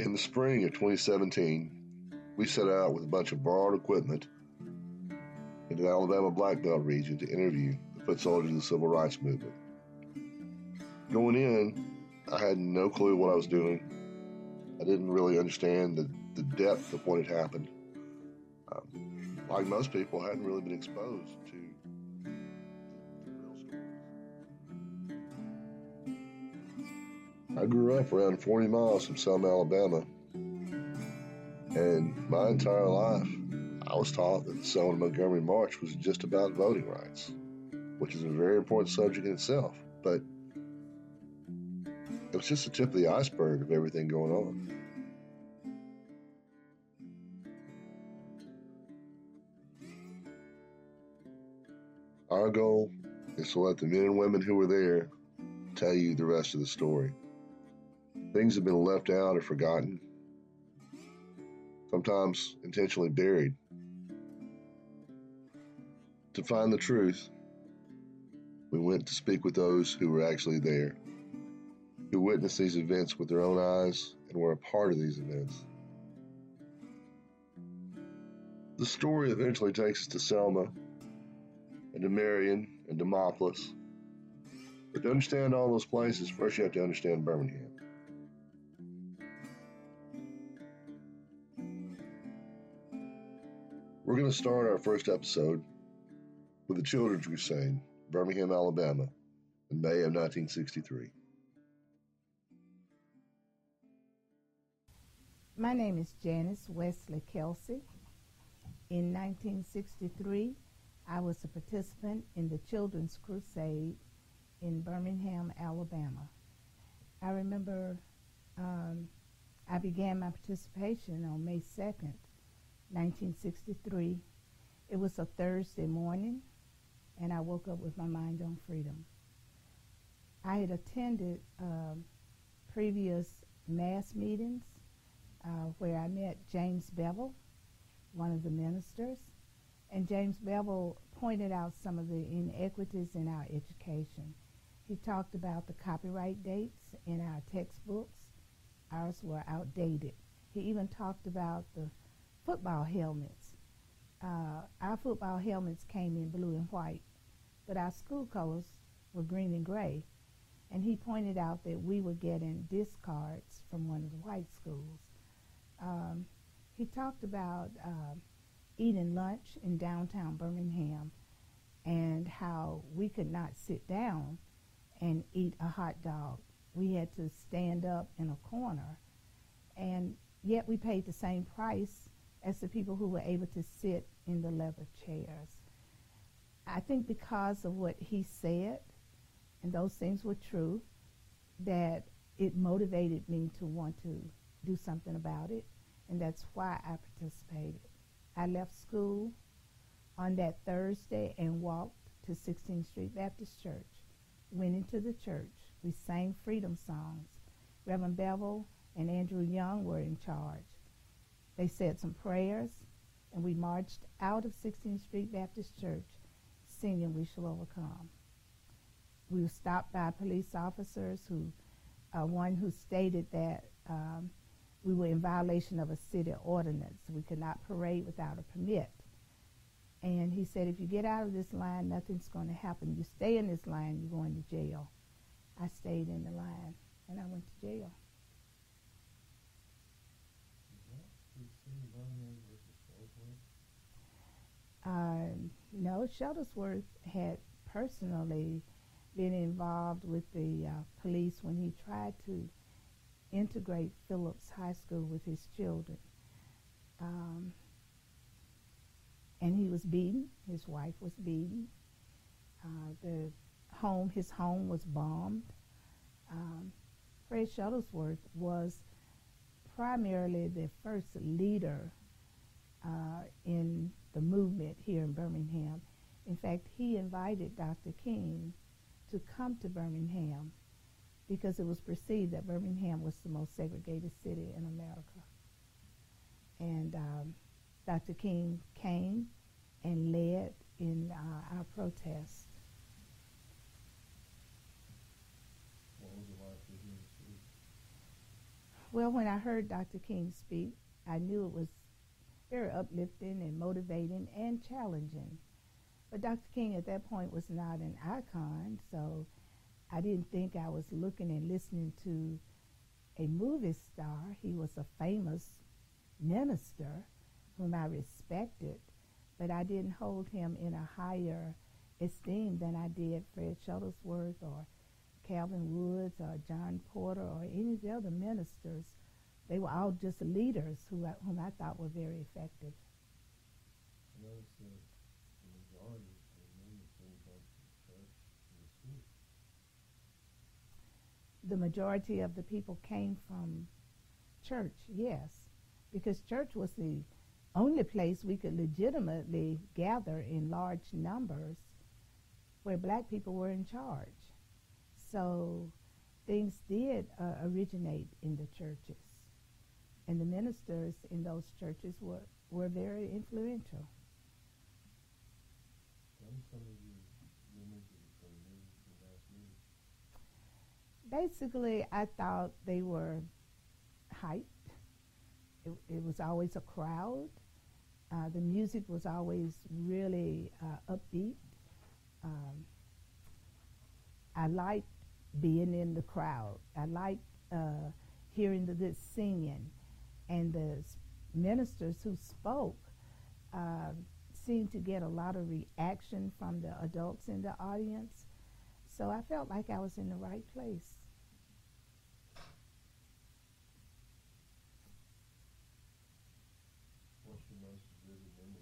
In the spring of 2017, we set out with a bunch of borrowed equipment into the Alabama Black Belt region to interview the foot soldiers of the civil rights movement. Going in, I had no clue what I was doing. I didn't really understand the, the depth of what had happened. Um, like most people, I hadn't really been exposed to I grew up around 40 miles from Selma, Alabama, and my entire life, I was taught that the Selma Montgomery March was just about voting rights, which is a very important subject in itself. But it was just the tip of the iceberg of everything going on. Our goal is to let the men and women who were there tell you the rest of the story. Things have been left out or forgotten, sometimes intentionally buried. To find the truth, we went to speak with those who were actually there, who witnessed these events with their own eyes and were a part of these events. The story eventually takes us to Selma and to Marion and Demopolis. But to understand all those places, first you have to understand Birmingham. We're going to start our first episode with the Children's Crusade, Birmingham, Alabama, in May of 1963. My name is Janice Wesley Kelsey. In 1963, I was a participant in the Children's Crusade in Birmingham, Alabama. I remember um, I began my participation on May 2nd, 1963. It was a Thursday morning, and I woke up with my mind on freedom. I had attended um, previous mass meetings uh, where I met James Bevel, one of the ministers, and James Bevel pointed out some of the inequities in our education. He talked about the copyright dates in our textbooks. Ours were outdated. He even talked about the football helmets. Uh, our football helmets came in blue and white, but our school colors were green and gray. And he pointed out that we were getting discards from one of the white schools. Um, he talked about uh, eating lunch in downtown Birmingham and how we could not sit down and eat a hot dog. We had to stand up in a corner, and yet we paid the same price as the people who were able to sit in the leather chairs. I think because of what he said, and those things were true, that it motivated me to want to do something about it, and that's why I participated. I left school on that Thursday and walked to 16th Street Baptist Church. Went into the church. We sang freedom songs. Reverend Bevel and Andrew Young were in charge. They said some prayers, and we marched out of 16th Street Baptist Church singing We Shall Overcome. We were stopped by police officers who, uh, one who stated that um, we were in violation of a city ordinance. We could not parade without a permit. And he said, if you get out of this line, nothing's going to happen. You stay in this line, you're going to jail. I stayed in the line, and I went to jail. Uh, no, Shuttlesworth had personally been involved with the uh, police when he tried to integrate Phillips High School with his children. Um, and he was beaten. His wife was beaten. Uh, the home, his home was bombed. Um, Fred Shuttlesworth was primarily the first leader uh, in the movement here in Birmingham. In fact, he invited Dr. King to come to Birmingham because it was perceived that Birmingham was the most segregated city in America. And um, Dr. King came and led in uh, our protest. Well, when I heard Dr. King speak, I knew it was very uplifting and motivating and challenging. But Dr. King at that point was not an icon, so I didn't think I was looking and listening to a movie star. He was a famous minister whom I respected, but I didn't hold him in a higher esteem than I did Fred Shuttlesworth or Calvin Woods or John Porter or any of the other ministers. They were all just leaders who I, whom I thought were very effective. the majority of the people came from church, yes, because church was the only place we could legitimately gather in large numbers where black people were in charge. So things did uh, originate in the churches. And the ministers in those churches were, were very influential. Basically, I thought they were hyped. It, it was always a crowd. Uh, the music was always really uh, upbeat. Um, I liked being in the crowd. I liked uh, hearing the good singing. And the ministers who spoke uh, seemed to get a lot of reaction from the adults in the audience. So I felt like I was in the right place. What's the most visiting?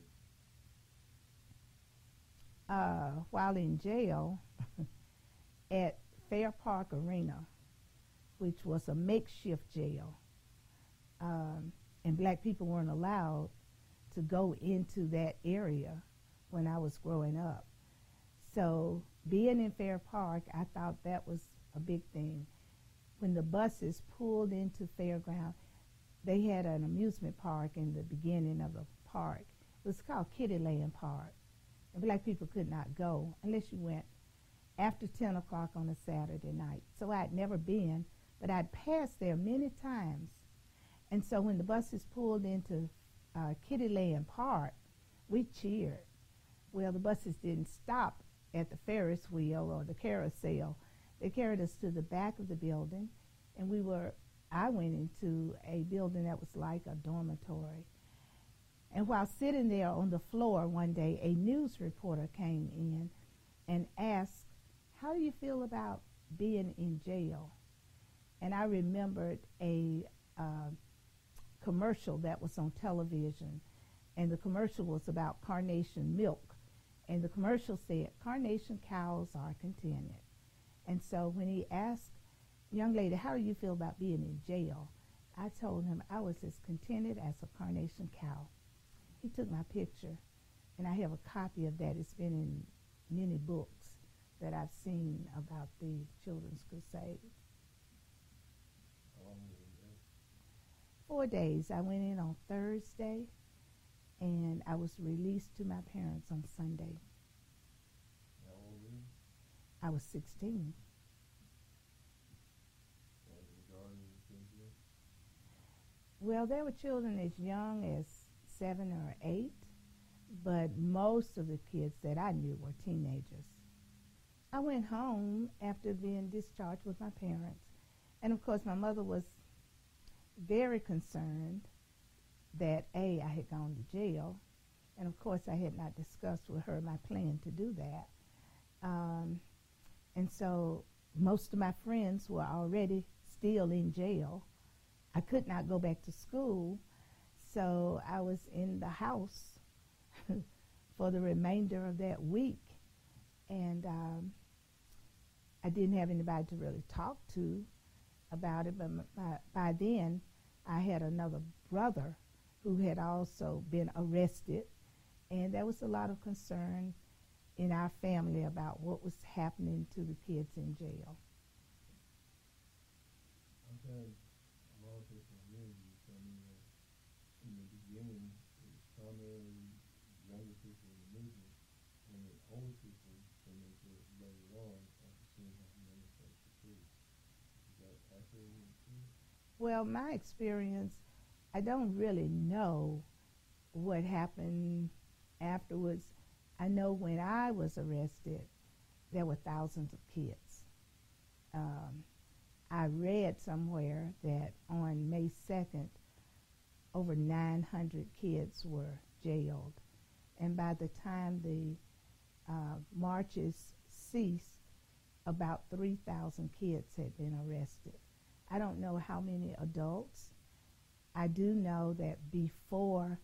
Uh, while in jail at Fair Park Arena, which was a makeshift jail. Um, and black people weren't allowed to go into that area when I was growing up. So being in Fair Park, I thought that was a big thing. When the buses pulled into Fairground, they had an amusement park in the beginning of the park. It was called Kiddieland Park black people could not go unless you went after 10 o'clock on a Saturday night. So I'd never been, but I'd passed there many times. And so when the buses pulled into uh, Kiddieland Park, we cheered. Well, the buses didn't stop at the Ferris wheel or the carousel. They carried us to the back of the building, and we were. I went into a building that was like a dormitory, and while sitting there on the floor one day, a news reporter came in and asked, How do you feel about being in jail? And I remembered a uh, commercial that was on television, and the commercial was about carnation milk. And the commercial said, Carnation cows are contented. And so when he asked, Young lady, how do you feel about being in jail? I told him I was as contented as a carnation cow he took my picture, and I have a copy of that. It's been in many books that I've seen about the Children's Crusade. Four days. I went in on Thursday, and I was released to my parents on Sunday. I was 16. Well, there were children as young as seven or eight, but most of the kids that I knew were teenagers. I went home after being discharged with my parents, and of course, my mother was very concerned that A, I had gone to jail, and of course, I had not discussed with her my plan to do that. Um, and so, most of my friends were already still in jail. I could not go back to school so I was in the house for the remainder of that week. And um, I didn't have anybody to really talk to about it. But by, by then, I had another brother who had also been arrested. And there was a lot of concern in our family about what was happening to the kids in jail. Okay. Uh, was primarily younger people in the movement, and then older people came into it later on Well, my experience, I don't really know what happened afterwards. I know when I was arrested, there were thousands of kids. Um, I read somewhere that on May 2nd, over 900 kids were jailed. And by the time the uh, marches ceased, about 3,000 kids had been arrested. I don't know how many adults. I do know that before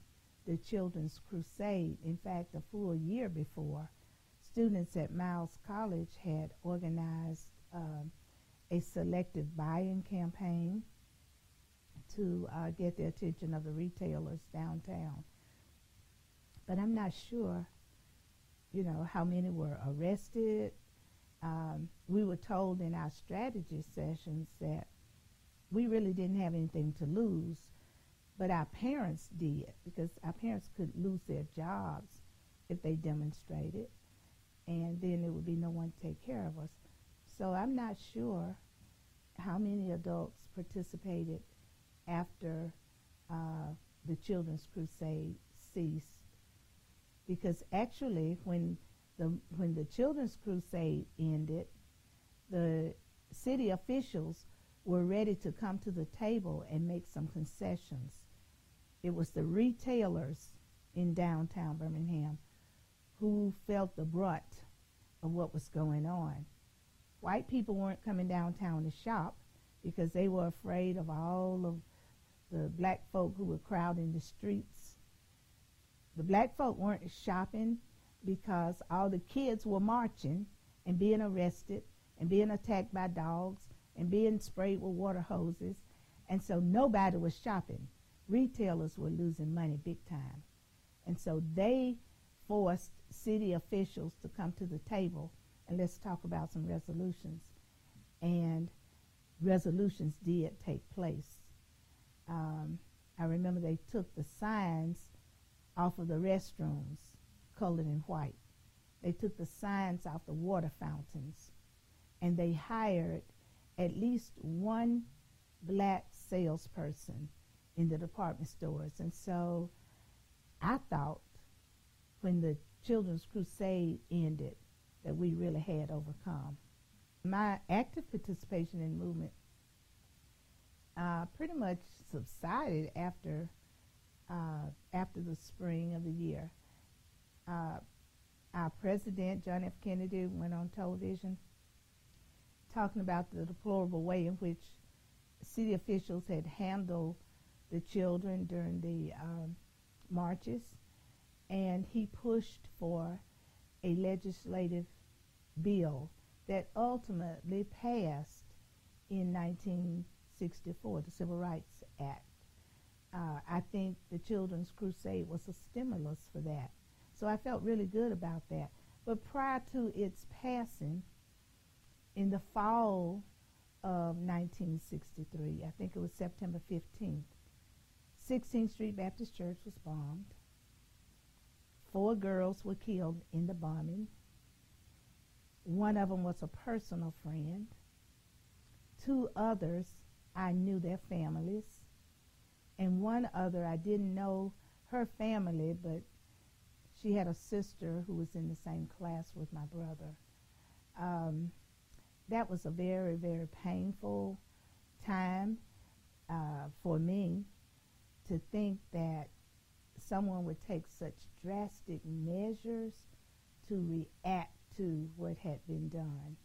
the Children's Crusade, in fact, a full year before, students at Miles College had organized um, a selective buying campaign to uh, get the attention of the retailers downtown. But I'm not sure, you know, how many were arrested. Um, we were told in our strategy sessions that we really didn't have anything to lose, but our parents did because our parents could lose their jobs if they demonstrated, and then there would be no one to take care of us. So I'm not sure how many adults participated after uh, the Children's Crusade ceased, because actually when the when the Children's Crusade ended, the city officials were ready to come to the table and make some concessions. It was the retailers in downtown Birmingham who felt the brunt of what was going on. White people weren't coming downtown to shop because they were afraid of all of the black folk who were crowding the streets. The black folk weren't shopping because all the kids were marching and being arrested and being attacked by dogs and being sprayed with water hoses. And so nobody was shopping. Retailers were losing money big time. And so they forced city officials to come to the table and let's talk about some resolutions. And resolutions did take place. Um, I remember they took the signs off of the restrooms, colored in white. They took the signs off the water fountains, and they hired at least one black salesperson in the department stores. And so I thought when the Children's Crusade ended that we really had overcome. My active participation in movement uh, pretty much subsided after uh, after the spring of the year. Uh, our president, John F. Kennedy, went on television talking about the deplorable way in which city officials had handled the children during the um, marches, and he pushed for a legislative bill that ultimately passed in 1964, the Civil Rights Act. Uh, I think the Children's Crusade was a stimulus for that. So I felt really good about that. But prior to its passing, in the fall of 1963, I think it was September 15th, 16th Street Baptist Church was bombed. Four girls were killed in the bombing. One of them was a personal friend. Two others, I knew their families. And one other, I didn't know her family, but she had a sister who was in the same class with my brother. Um, that was a very, very painful time uh, for me to think that someone would take such drastic measures to react to what had been done.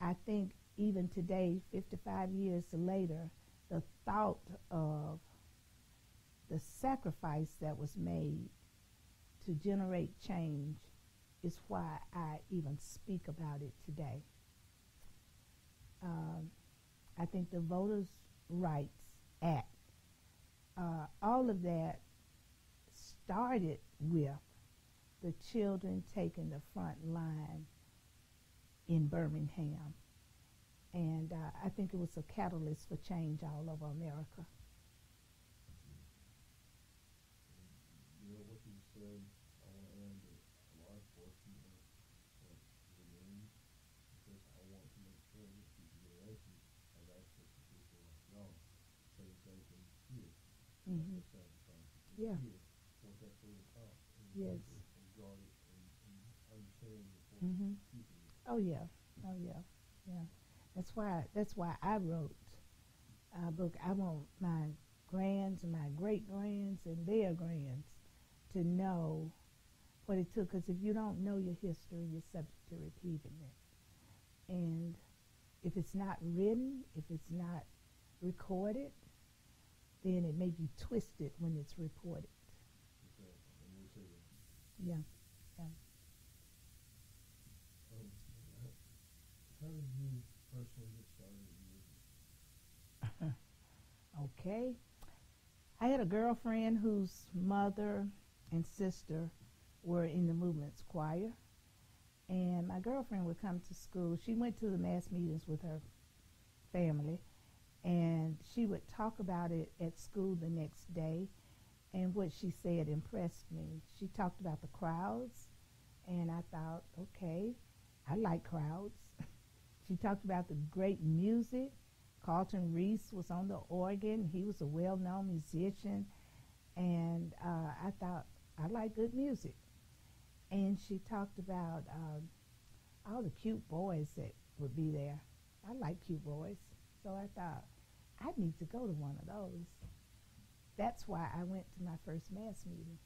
I think even today, 55 years later, the thought of the sacrifice that was made to generate change is why I even speak about it today. Um, I think the Voters' Rights Act, uh, all of that started with the children taking the front line in Birmingham. And uh, I think it was a catalyst for change all over America. You know, what you said, I want to add that a large portion of what remains, because I want to make sure that future generations have access to people like y'all. mistaken here. Mhm. That's sacrifices. It's Yeah. Here, what that's really taught. And Yes. people have got it and, and understand the importance Mhm. Of keeping it. Oh yeah, oh yeah, yeah. That's why. That's why I wrote a book. I want my grands and my great grands and their grands to know what it took. Because if you don't know your history, you're subject to repeating it. And if it's not written, if it's not recorded, then it may be twisted when it's reported. Exactly. And we see that. Yeah. Um, how, how did you personally get started? Okay. I had a girlfriend whose mother and sister were in the movement's choir. And my girlfriend would come to school. She went to the mass meetings with her family. And she would talk about it at school the next day. And what she said impressed me. She talked about the crowds. And I thought, okay, I like crowds. she talked about the great music. Carlton Reese was on the organ. He was a well-known musician, and uh, I thought I like good music. And she talked about um, all the cute boys that would be there. I like cute boys, so I thought I need to go to one of those. That's why I went to my first mass meeting.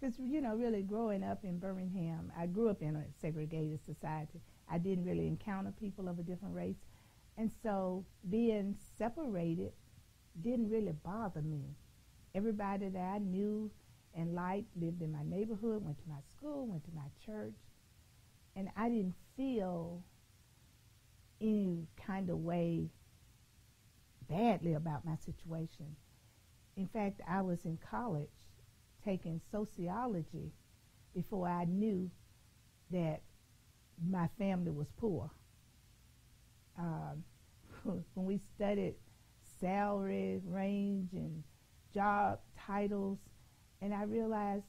Because you know, really growing up in Birmingham, I grew up in a segregated society. I didn't really encounter people of a different race. And so being separated didn't really bother me. Everybody that I knew and liked lived in my neighborhood, went to my school, went to my church, and I didn't feel any kind of way badly about my situation. In fact, I was in college taking sociology before I knew that my family was poor um, when we studied salary range and job titles, and I realized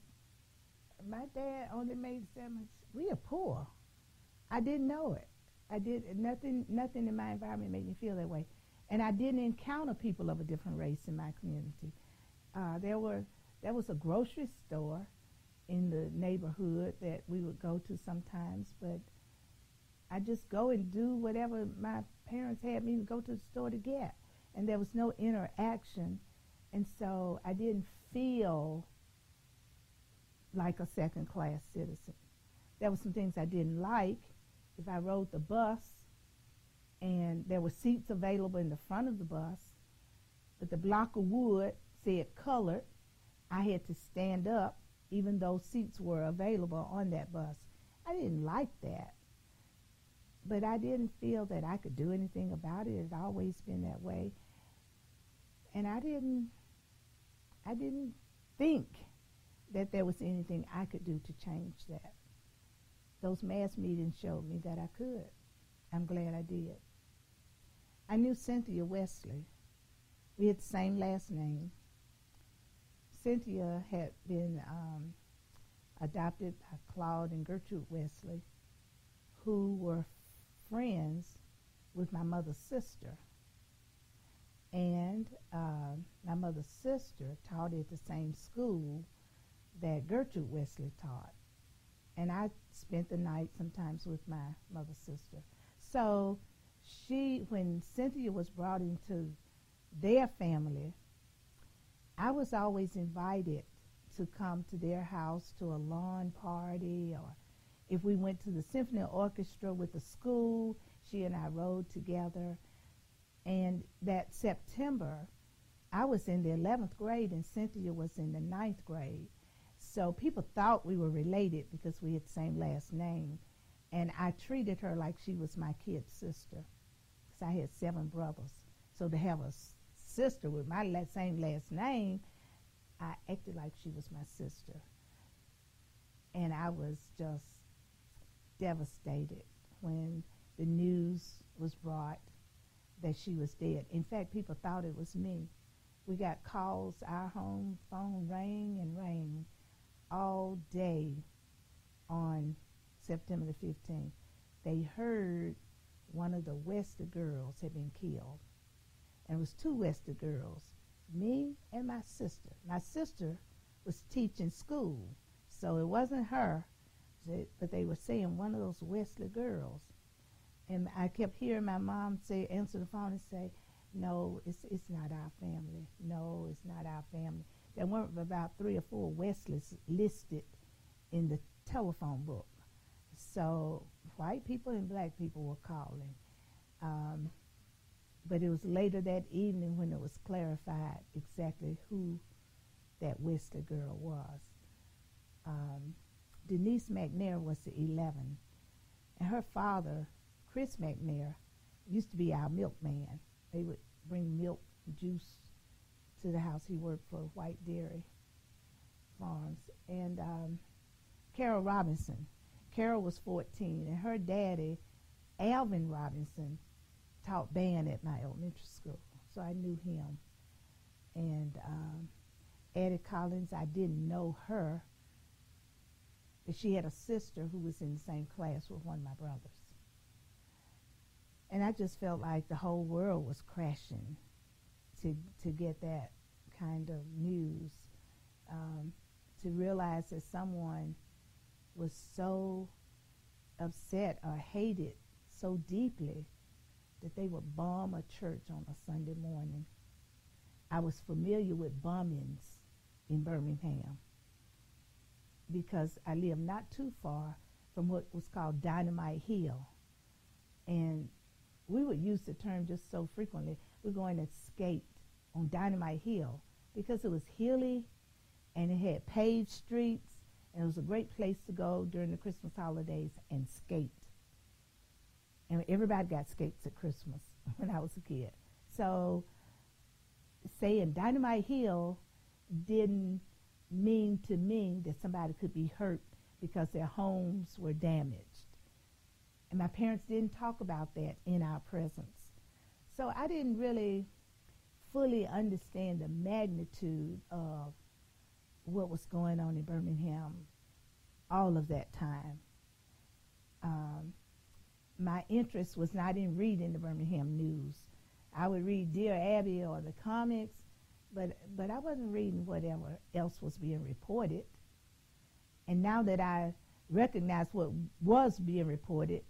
my dad only made seven. We are poor. I didn't know it. I did nothing. Nothing in my environment made me feel that way, and I didn't encounter people of a different race in my community. Uh, there were there was a grocery store in the neighborhood that we would go to sometimes, but I just go and do whatever my parents had me to go to the store to get. And there was no interaction. And so I didn't feel like a second class citizen. There were some things I didn't like. If I rode the bus and there were seats available in the front of the bus, but the block of wood said colored, I had to stand up even though seats were available on that bus. I didn't like that but I didn't feel that I could do anything about it. It had always been that way. And I didn't I didn't think that there was anything I could do to change that. Those mass meetings showed me that I could. I'm glad I did. I knew Cynthia Wesley. We had the same last name. Cynthia had been um, adopted by Claude and Gertrude Wesley, who were friends with my mother's sister. And uh, my mother's sister taught at the same school that Gertrude Wesley taught. And I spent the night sometimes with my mother's sister. So she, when Cynthia was brought into their family, I was always invited to come to their house to a lawn party or if we went to the symphony orchestra with the school, she and I rode together. And that September, I was in the 11th grade and Cynthia was in the ninth grade. So people thought we were related because we had the same last name. And I treated her like she was my kid sister I had seven brothers. So to have a sister with my la- same last name, I acted like she was my sister. And I was just devastated when the news was brought that she was dead. In fact, people thought it was me. We got calls, our home phone rang and rang all day on September the 15th. They heard one of the Wesley girls had been killed. And it was two Wesley girls. me and my sister. My sister was teaching school, so it wasn't her, but they were saying one of those Wesley girls. And I kept hearing my mom say, answer the phone and say, no, it's, it's not our family. No, it's not our family. There weren't about three or four Wesleys listed in the telephone book. So white people and black people were calling. Um, but it was later that evening when it was clarified exactly who that Wesley girl was. Um, Denise McNair was the 11, and her father, Chris McNair, used to be our milkman. They would bring milk, juice to the house. He worked for White Dairy Farms. And um, Carol Robertson. Carol was 14, and her daddy, Alvin Robertson, taught band at my elementary school, so I knew him. And um, Collins, I didn't know her, but she had a sister who was in the same class with one of my brothers. And I just felt like the whole world was crashing to to get that kind of news, um, to realize that someone was so upset or hated so deeply that they would bomb a church on a Sunday morning. I was familiar with bombings in Birmingham because I lived not too far from what was called Dynamite Hill. And we would use the term just so frequently. We're going to skate on Dynamite Hill because it was hilly and it had paved streets and it was a great place to go during the Christmas holidays and skate. And everybody got skates at Christmas when I was a kid. So saying Dynamite Hill didn't mean to me that somebody could be hurt because their homes were damaged. And my parents didn't talk about that in our presence. So I didn't really fully understand the magnitude of what was going on in Birmingham all of that time. Um, my interest was not in reading the Birmingham news. I would read Dear Abby or the comics, but but I wasn't reading whatever else was being reported. And now that I recognize what was being reported,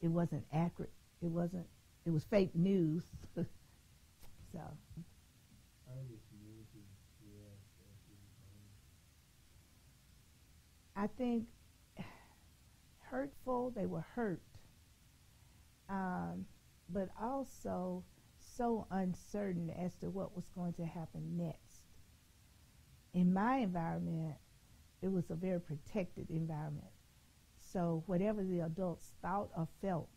it wasn't accurate. It wasn't. It was fake news. so. I think hurtful. They were hurt um, but also so uncertain as to what was going to happen next. In my environment, it was a very protected environment. So whatever the adults thought or felt,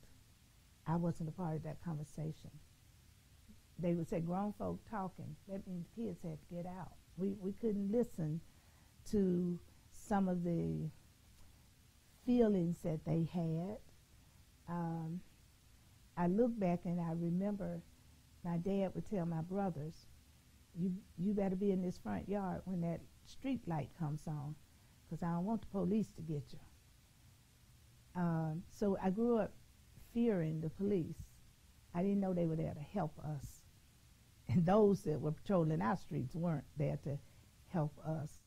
I wasn't a part of that conversation. They would say grown folk talking. That means kids had to get out. We we couldn't listen to some of the feelings that they had. Um, I look back and I remember my dad would tell my brothers, you, you better be in this front yard when that street light comes on because I don't want the police to get you. Um, so I grew up fearing the police. I didn't know they were there to help us. And those that were patrolling our streets weren't there to help us.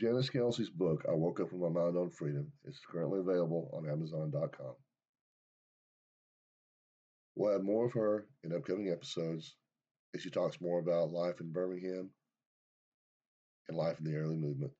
Janice Kelsey's book, I Woke Up With My Mind on Freedom, is currently available on Amazon.com. We'll have more of her in upcoming episodes as she talks more about life in Birmingham and life in the early movement.